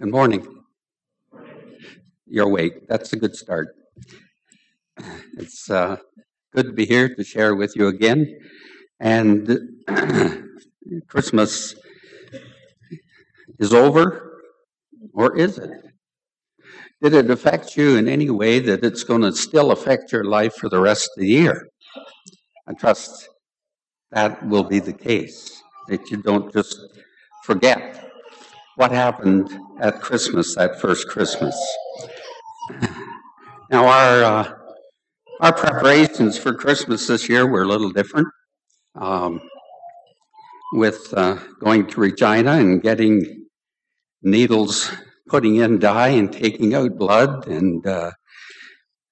Good morning. You're awake. That's a good start. It's uh, good to be here to share with you again. And Christmas is over, or is it? Did it affect you in any way that it's going to still affect your life for the rest of the year? I trust that will be the case, that you don't just forget what happened at Christmas, that first Christmas. Now, our uh, our preparations for Christmas this year were a little different. Um, with uh, going to Regina and getting needles, putting in dye and taking out blood, and uh,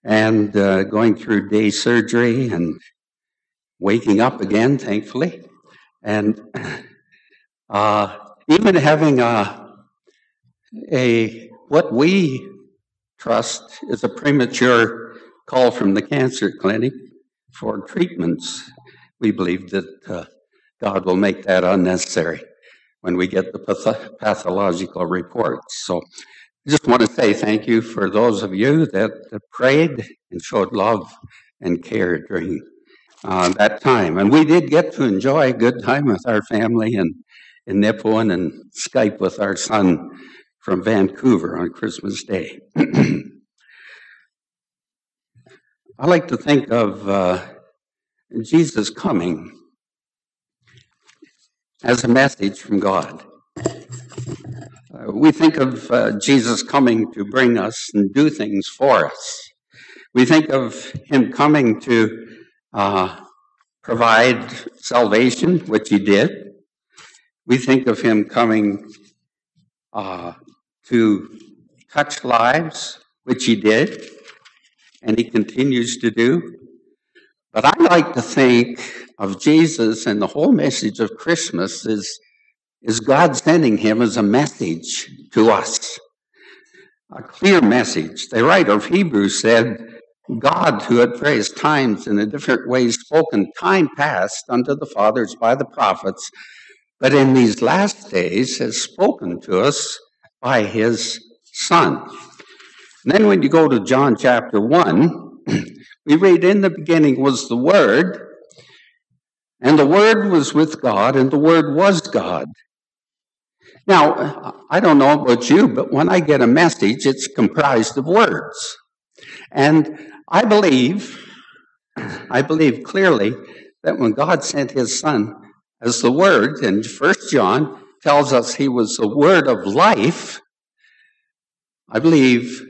and uh, going through day surgery and waking up again, thankfully, and uh, even having a, a what we trust is a premature call from the cancer clinic for treatments. We believe that uh, God will make that unnecessary when we get the path- pathological reports. So I just want to say thank you for those of you that, that prayed and showed love and care during uh, that time. And we did get to enjoy a good time with our family and in Nipawin and Skype with our son from Vancouver on Christmas Day. I like to think of uh, Jesus coming as a message from God. Uh, we think of uh, Jesus coming to bring us and do things for us. We think of him coming to uh, provide salvation, which he did. We think of him coming uh, to touch lives, which he did, and he continues to do. But I like to think of Jesus and the whole message of Christmas is, is God sending him as a message to us. A clear message. The writer of Hebrews said, God, who at various times in a different ways spoken time past unto the fathers by the prophets, but in these last days has spoken to us by his Son. And then when you go to John chapter 1, we read, In the beginning was the Word, and the Word was with God, and the Word was God. Now, I don't know about you, but when I get a message, it's comprised of words. And I believe, I believe clearly that when God sent his son as the word, and First John tells us he was the word of life, I believe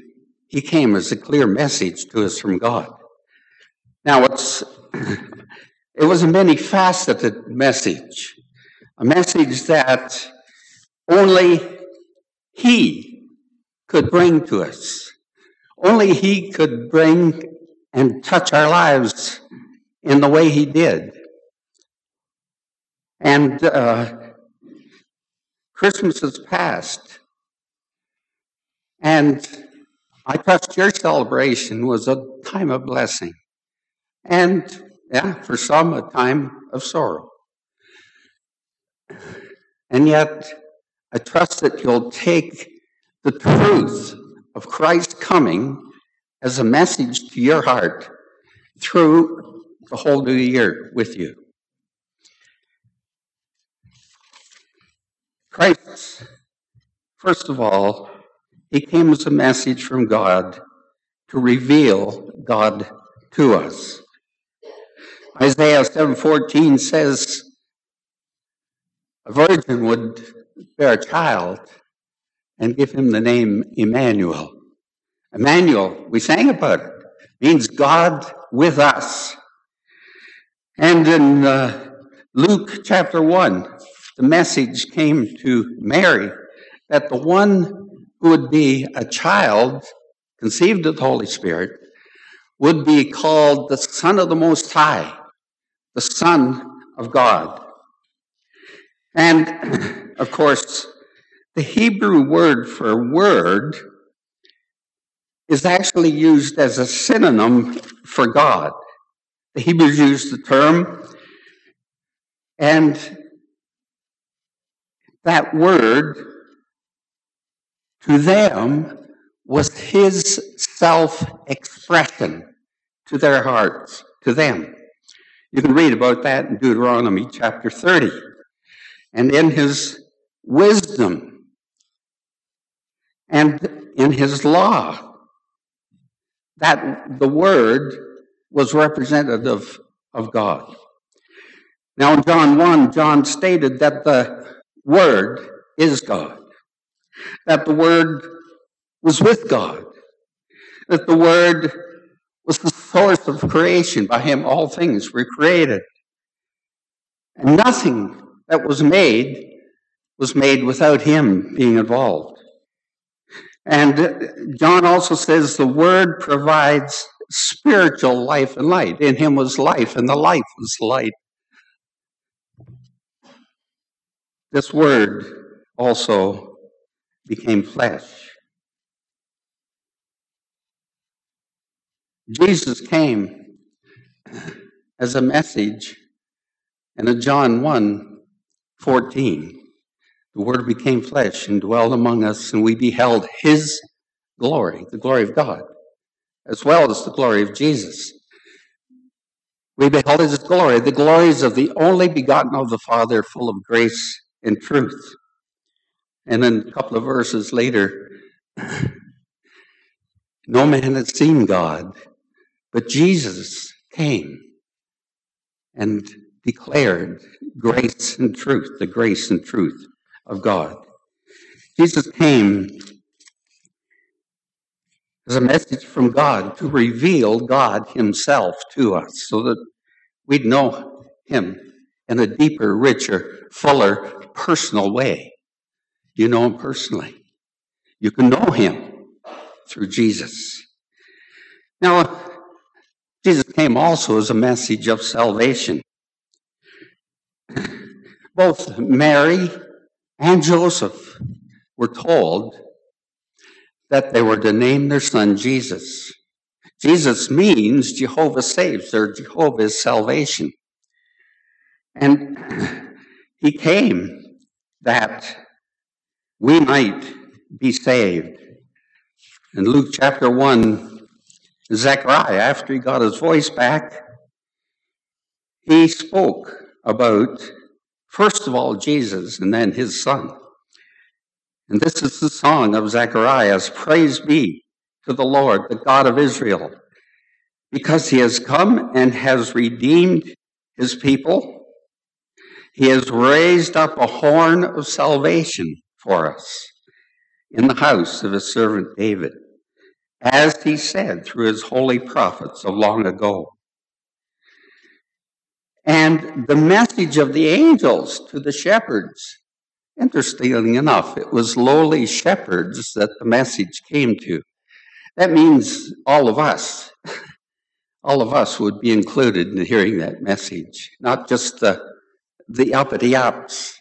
he came as a clear message to us from God. Now it's it was a many faceted message, a message that only he could bring to us. Only he could bring and touch our lives in the way he did. And uh, Christmas has passed. And I trust your celebration was a time of blessing. And, yeah, for some, a time of sorrow. And yet, I trust that you'll take the truth of Christ's coming as a message to your heart through the whole new year with you. Christ, first of all, he came as a message from God to reveal God to us. Isaiah 7:14 says a virgin would bear a child and give him the name Emmanuel. Emmanuel, we sang about it, means God with us. And in uh, Luke chapter 1, the message came to Mary that the one who would be a child conceived of the Holy Spirit would be called the Son of the Most High, the Son of God. And of course, the Hebrew word for word is actually used as a synonym for God. The Hebrews use the term, and that word to them was his self expression to their hearts, to them. You can read about that in Deuteronomy chapter 30. And in his wisdom and in his law, that the word was representative of God. Now, in John 1, John stated that the word is God, that the word was with God, that the word was the source of creation. By him, all things were created. And nothing that was made was made without him being involved. And John also says the word provides spiritual life and light. In him was life, and the life was light. This word also became flesh. Jesus came as a message and in John 1 14. The Word became flesh and dwelled among us, and we beheld His glory, the glory of God, as well as the glory of Jesus. We beheld His glory, the glories of the only begotten of the Father, full of grace and truth. And then a couple of verses later, no man had seen God, but Jesus came and declared grace and truth, the grace and truth of God. Jesus came as a message from God to reveal God Himself to us so that we'd know Him in a deeper, richer, fuller, personal way. You know Him personally. You can know Him through Jesus. Now, Jesus came also as a message of salvation. Both Mary and Joseph were told that they were to name their son Jesus. Jesus means Jehovah saves, or Jehovah's salvation. And he came that we might be saved. In Luke chapter 1, Zechariah, after he got his voice back, he spoke about First of all, Jesus, and then his son. And this is the song of Zacharias Praise be to the Lord, the God of Israel, because he has come and has redeemed his people. He has raised up a horn of salvation for us in the house of his servant David, as he said through his holy prophets of long ago. And the message of the angels to the shepherds, interestingly enough, it was lowly shepherds that the message came to. That means all of us. All of us would be included in hearing that message, not just the, the uppity ups,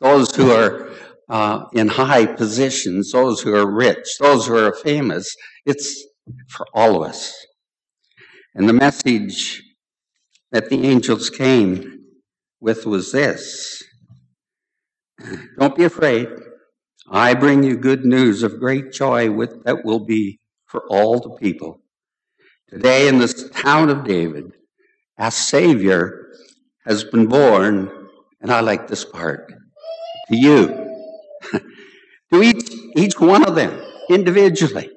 those who are uh, in high positions, those who are rich, those who are famous. It's for all of us. And the message that the angels came with was this Don't be afraid. I bring you good news of great joy with, that will be for all the people. Today, in this town of David, a Savior has been born, and I like this part, to you, to each, each one of them individually.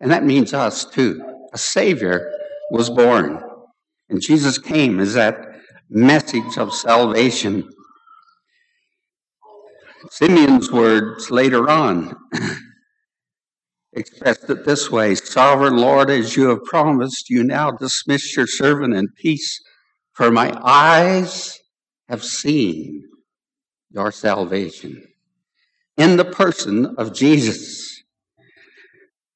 And that means us too. A Savior was born. And Jesus came as that message of salvation. Simeon's words later on expressed it this way Sovereign Lord, as you have promised, you now dismiss your servant in peace, for my eyes have seen your salvation in the person of Jesus.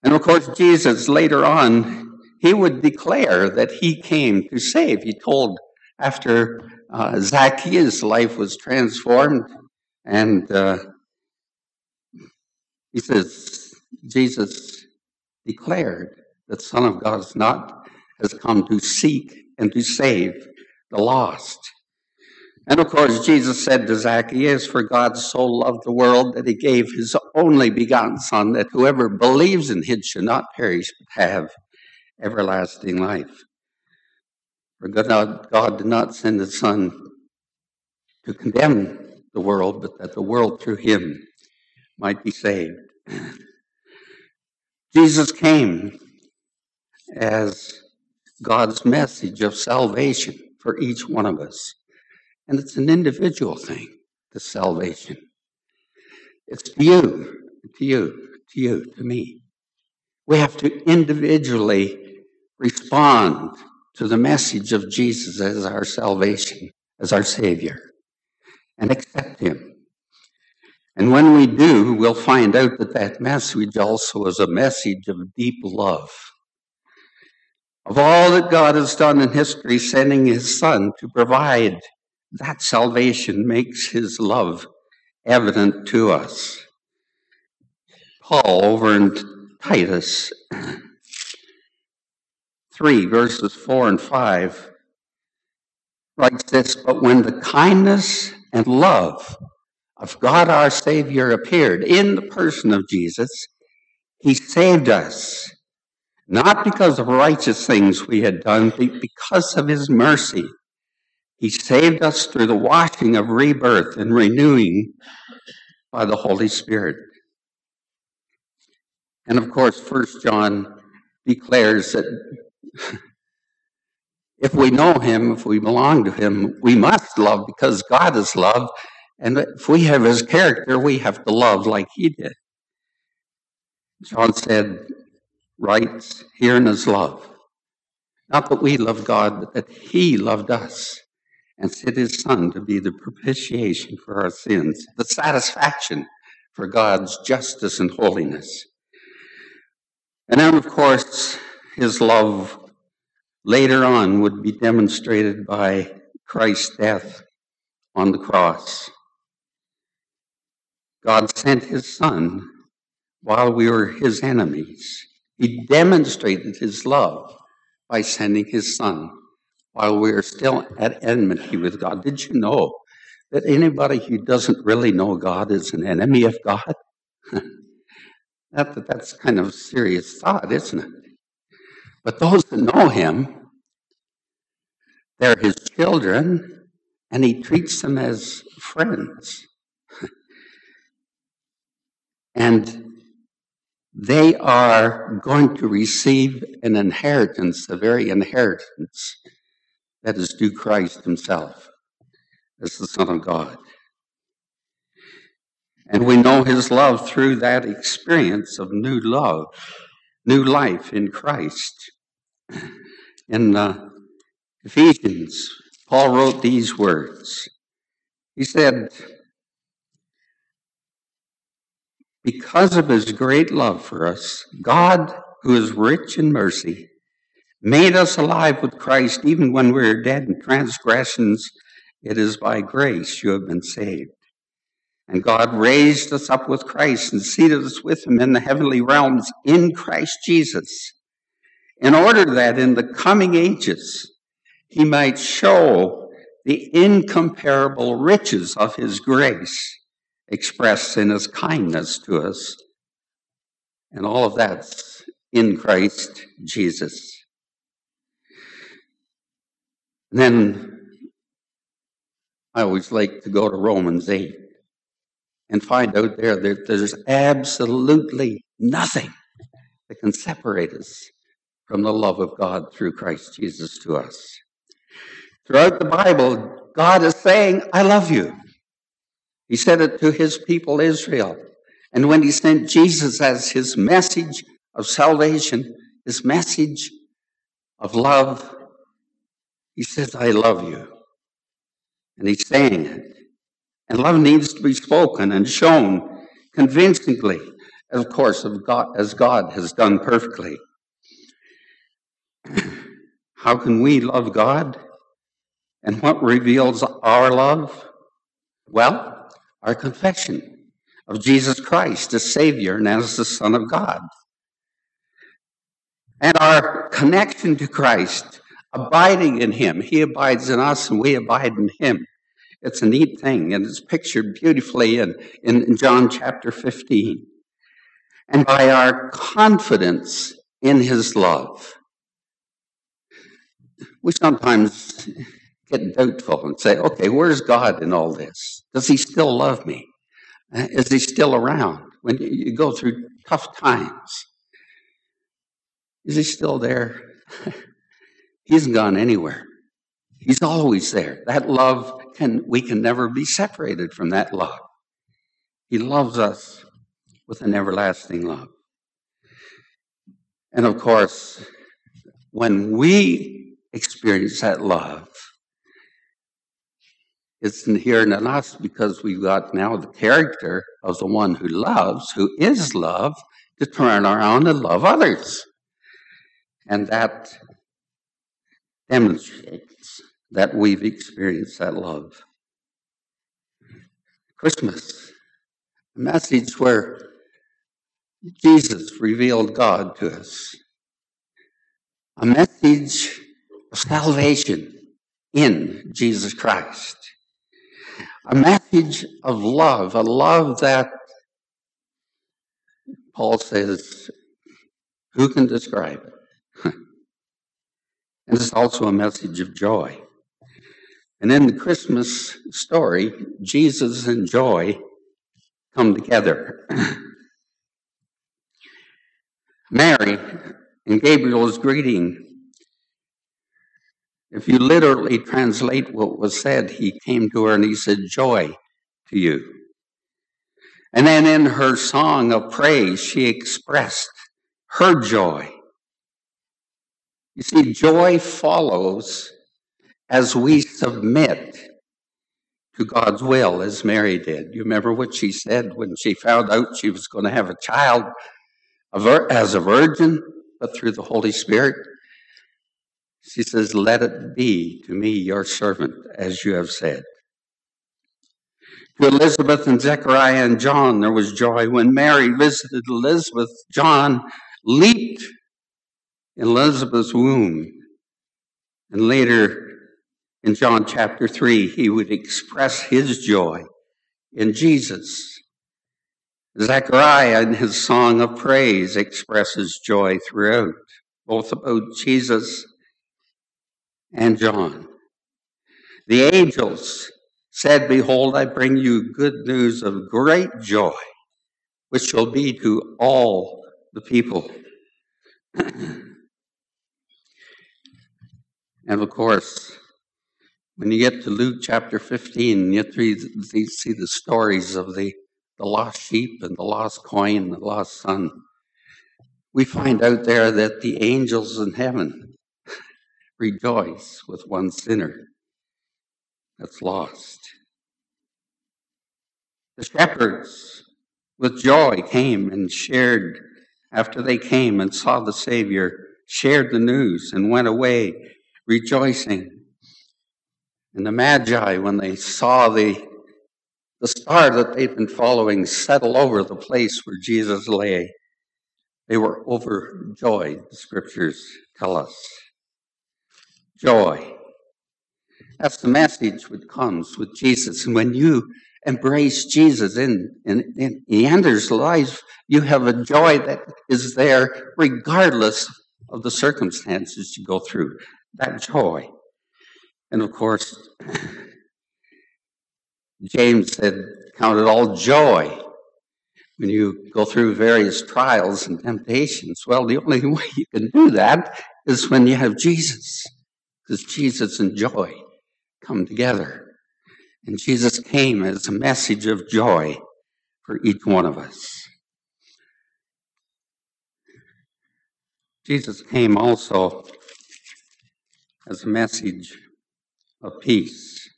And of course, Jesus later on he would declare that he came to save. He told after uh, Zacchaeus' life was transformed, and uh, he says, Jesus declared that Son of God is not has come to seek and to save the lost. And of course, Jesus said to Zacchaeus, For God so loved the world that he gave his only begotten Son, that whoever believes in him should not perish, but have everlasting life. For God, God did not send his Son to condemn the world, but that the world through him might be saved. Jesus came as God's message of salvation for each one of us. And it's an individual thing, the salvation. It's to you, to you, to you, to me. We have to individually respond to the message of Jesus as our salvation, as our Savior, and accept Him. And when we do, we'll find out that that message also is a message of deep love. Of all that God has done in history, sending His Son to provide that salvation makes his love evident to us. Paul, over in Titus 3, verses 4 and 5, writes this But when the kindness and love of God our Savior appeared in the person of Jesus, he saved us, not because of righteous things we had done, but because of his mercy he saved us through the washing of rebirth and renewing by the Holy Spirit. And of course, First John declares that if we know him, if we belong to him, we must love because God is love. And if we have his character, we have to love like he did. John said, writes here in his love. Not that we love God, but that he loved us and sent his son to be the propitiation for our sins, the satisfaction for God's justice and holiness. And then, of course, his love later on would be demonstrated by Christ's death on the cross. God sent his son while we were his enemies. He demonstrated his love by sending his son while we are still at enmity with God. Did you know that anybody who doesn't really know God is an enemy of God? that, that's kind of serious thought, isn't it? But those that know Him, they're His children, and He treats them as friends. and they are going to receive an inheritance, the very inheritance that is due Christ himself as the Son of God. And we know his love through that experience of new love, new life in Christ. In uh, Ephesians, Paul wrote these words. He said, Because of his great love for us, God, who is rich in mercy, made us alive with Christ even when we were dead in transgressions. It is by grace you have been saved. And God raised us up with Christ and seated us with him in the heavenly realms in Christ Jesus, in order that in the coming ages he might show the incomparable riches of his grace expressed in his kindness to us. And all of that's in Christ Jesus. And then I always like to go to Romans 8 and find out there that there's absolutely nothing that can separate us from the love of God through Christ Jesus to us. Throughout the Bible, God is saying, I love you. He said it to his people Israel. And when he sent Jesus as his message of salvation, his message of love, he says, I love you. And he's saying it. And love needs to be spoken and shown convincingly, of course, of God, as God has done perfectly. How can we love God? And what reveals our love? Well, our confession of Jesus Christ as Savior and as the Son of God. And our connection to Christ abiding in him. He abides in us and we abide in him. it's a neat thing, and it's pictured beautifully in, in John chapter 15. And by our confidence in his love, we sometimes get doubtful and say, okay, where's God in all this? Does he still love me? Uh, is he still around when you go through tough times? Is he still there? he hasn't gone anywhere. He's always there. That love can, we can never be separated from that love. He loves us with an everlasting love. And of course, when we experience that love, it's inherent in us because we've got now the character of the one who loves, who is love, to turn around and love others. And that demonstrates that we've experienced that love. Christmas, a message where Jesus revealed God to us, a message of salvation in Jesus Christ, a message of love, a love that Paul says, who can describe it? And it's also a message of joy. And in the Christmas story, Jesus and joy come together. Mary, and Gabriel's greeting, if you literally translate what was said, he came to her and he said, Joy to you. And then in her song of praise, she expressed her joy. You see, joy follows as we submit to God's will, as Mary did. You remember what she said when she found out she was going to have a child as a virgin, but through the Holy Spirit? She says, Let it be to me, your servant, as you have said. To Elizabeth and Zechariah and John, there was joy. When Mary visited Elizabeth, John leaped in Elizabeth's womb. And later, in John chapter 3, he would express his joy in Jesus. Zechariah, in his song of praise, expresses joy throughout, both about Jesus and John. The angels said, Behold, I bring you good news of great joy, which shall be to all the people. and of course, when you get to Luke chapter 15, you see the stories of the, the lost sheep and the lost coin, and the lost son. We find out there that the angels in heaven rejoice with one sinner that's lost. The shepherds with joy came and shared, after they came and saw the Savior, shared the news and went away rejoicing. And the Magi, when they saw the, the star that they'd been following settle over the place where Jesus lay, they were overjoyed, the scriptures tell us joy. That's the message that comes with Jesus. And when you embrace Jesus in, in, in Leander's life, you have a joy that is there regardless of the circumstances you go through. That joy. And of course, James said, count it all joy when you go through various trials and temptations. Well, the only way you can do that is when you have Jesus because Jesus and joy come together. And Jesus came as a message of joy for each one of us. Jesus came also as a message of peace.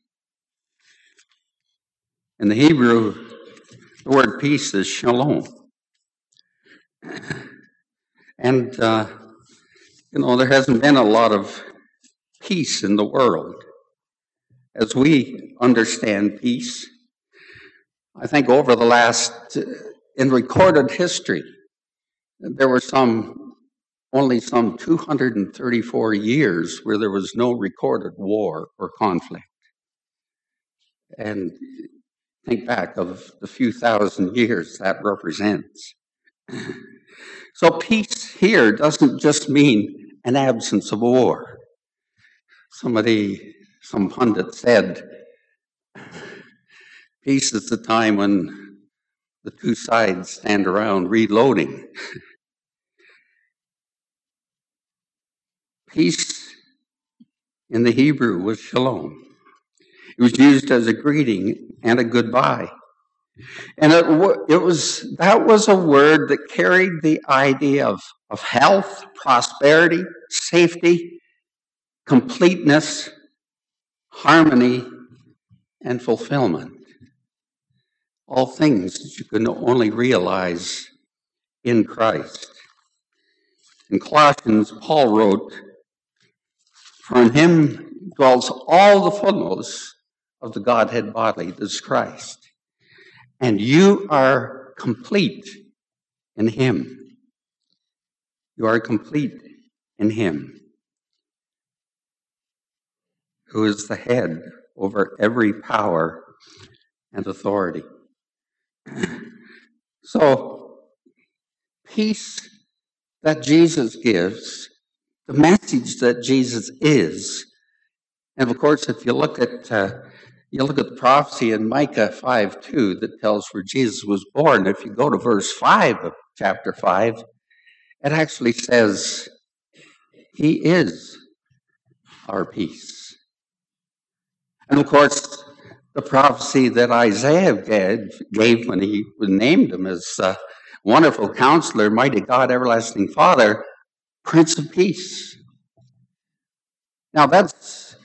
In the Hebrew, the word peace is shalom. And, uh, you know, there hasn't been a lot of peace in the world. As we understand peace, I think over the last, in recorded history, there were some, only some 234 years where there was no recorded war or conflict. And think back of the few thousand years that represents. So peace here doesn't just mean an absence of war. Somebody, some pundit said, peace is the time when the two sides stand around reloading. Peace in the Hebrew was shalom. It was used as a greeting and a goodbye. And it, it was, that was a word that carried the idea of, of health, prosperity, safety, completeness, harmony, and fulfillment. All things that you can only realize in Christ. In Colossians, Paul wrote, For in him dwells all the fullness of the Godhead bodily, this Christ. And you are complete in him. You are complete in him, who is the head over every power and authority. So, peace that Jesus gives, the message that Jesus is, and of course, if you look at uh, you look at the prophecy in Micah 5 2 that tells where Jesus was born. If you go to verse 5 of chapter 5, it actually says, He is our peace. And of course, the prophecy that Isaiah gave, gave when he named him as uh, Wonderful Counselor, Mighty God, Everlasting Father, Prince of Peace. Now that's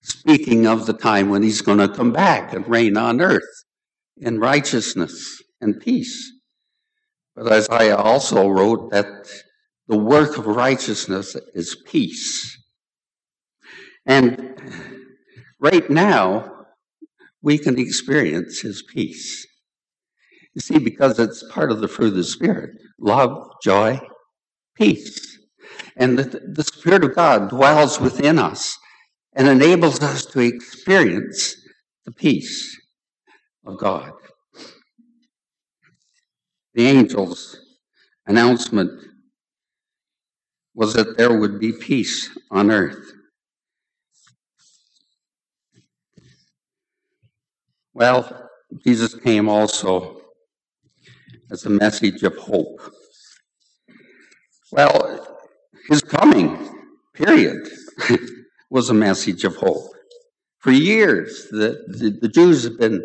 speaking of the time when he's going to come back and reign on earth in righteousness and peace. But Isaiah also wrote that the work of righteousness is peace. And right now, we can experience his peace. You see, because it's part of the fruit of the Spirit love, joy, peace. And the, the Spirit of God dwells within us and enables us to experience the peace of God. The angel's announcement was that there would be peace on earth. Well, Jesus came also as a message of hope. Well, his coming, period. was a message of hope. For years, the, the, the Jews have been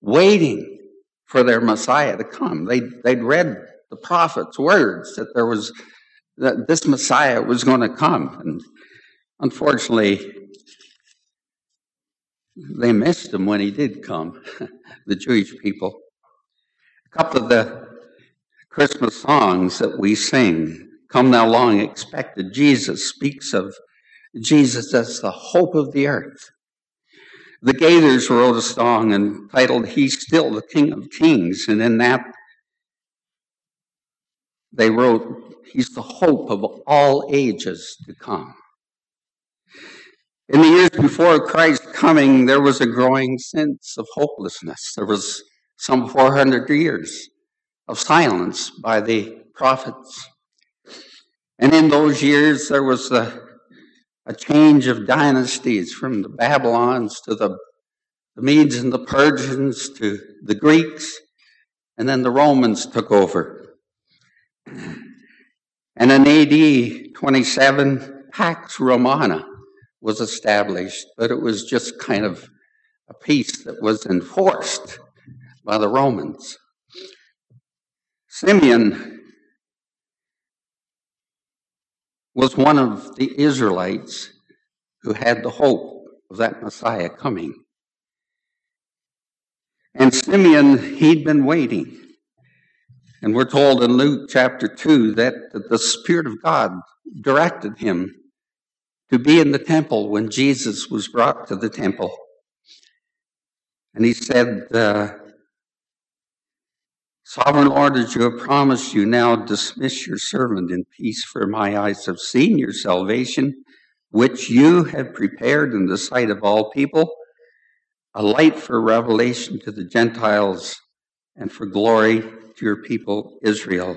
waiting for their Messiah to come. They, they'd read the prophet's words that there was that this Messiah was going to come. And unfortunately, they missed him when he did come, the Jewish people. A couple of the Christmas songs that we sing, Come Thou Long Expected Jesus, speaks of Jesus as the hope of the earth. The Gaithers wrote a song entitled He's Still the King of Kings, and in that they wrote, He's the hope of all ages to come. In the years before Christ's coming, there was a growing sense of hopelessness. There was some 400 years of silence by the prophets. And in those years, there was the a change of dynasties from the Babylons to the, the Medes and the Persians to the Greeks, and then the Romans took over. And in AD 27, Pax Romana was established, but it was just kind of a peace that was enforced by the Romans. Simeon was one of the Israelites who had the hope of that Messiah coming. And Simeon, he'd been waiting. And we're told in Luke chapter 2 that the Spirit of God directed him to be in the temple when Jesus was brought to the temple. And he said, uh, Sovereign Lord, as you have promised, you now dismiss your servant in peace, for my eyes have seen your salvation, which you have prepared in the sight of all people, a light for revelation to the Gentiles and for glory to your people Israel.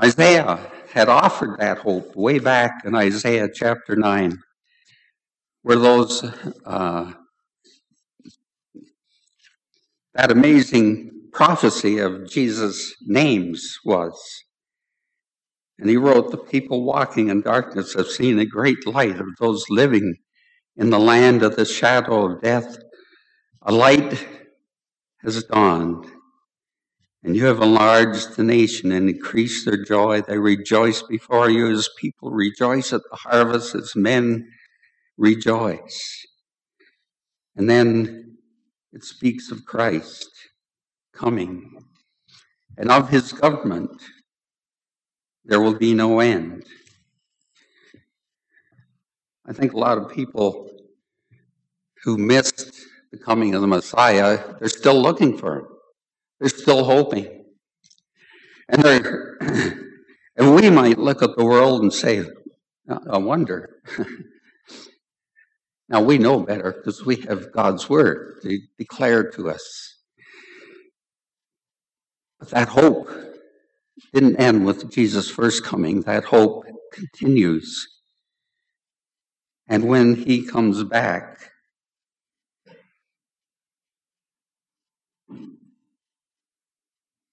Isaiah had offered that hope way back in Isaiah chapter 9, where those uh, that amazing prophecy of Jesus' names was. And he wrote, The people walking in darkness have seen a great light of those living in the land of the shadow of death. A light has dawned. And you have enlarged the nation and increased their joy. They rejoice before you as people rejoice at the harvest, as men rejoice. And then it speaks of Christ coming and of his government. There will be no end. I think a lot of people who missed the coming of the Messiah, they're still looking for him. They're still hoping. And they're, and we might look at the world and say, uh, I wonder. now we know better because we have God's word declared to us. That hope didn't end with Jesus' first coming. That hope continues. And when he comes back,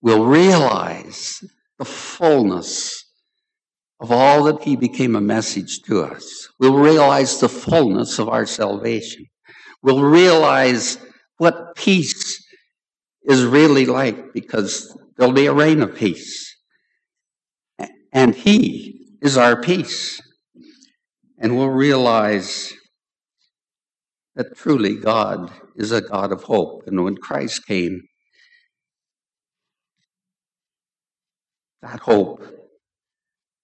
we'll realize the fullness of all that he became a message to us. We'll realize the fullness of our salvation. We'll realize what peace is really like because there'll be a reign of peace. And he is our peace. And we'll realize that truly God is a God of hope. And when Christ came, that hope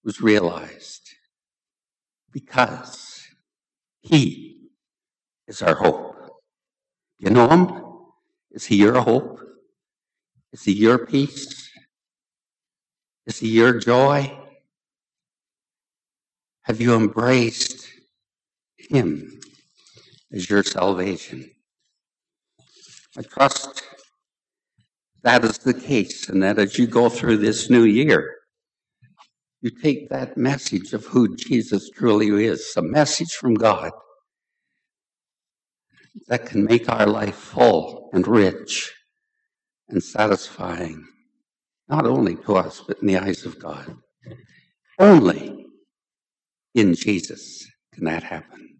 was realized because He is our hope. You know Him? Is He your hope? Is He your peace? Is He your joy? Have you embraced Him as your salvation? I trust that is the case, and that as you go through this new year, you take that message of who Jesus truly is, a message from God that can make our life full and rich and satisfying, not only to us, but in the eyes of God. Only in Jesus can that happen.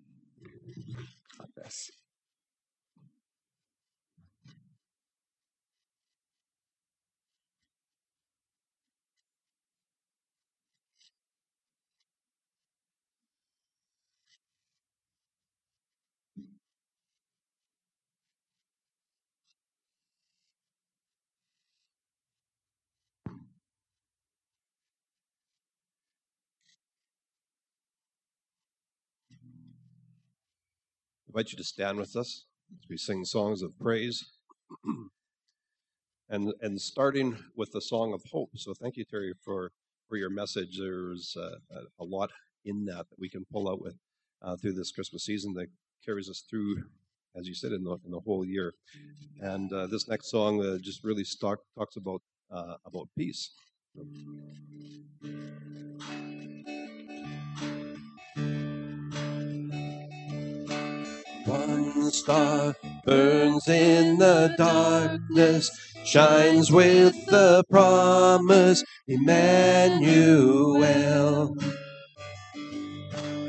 Invite you to stand with us as we sing songs of praise. and and starting with the song of hope. So thank you, Terry, for for your message. There's uh, a lot in that that we can pull out with uh, through this Christmas season that carries us through, as you said, in the in the whole year. And uh, this next song uh, just really talks about uh, about peace. Star burns in the darkness, shines with the promise, Emmanuel.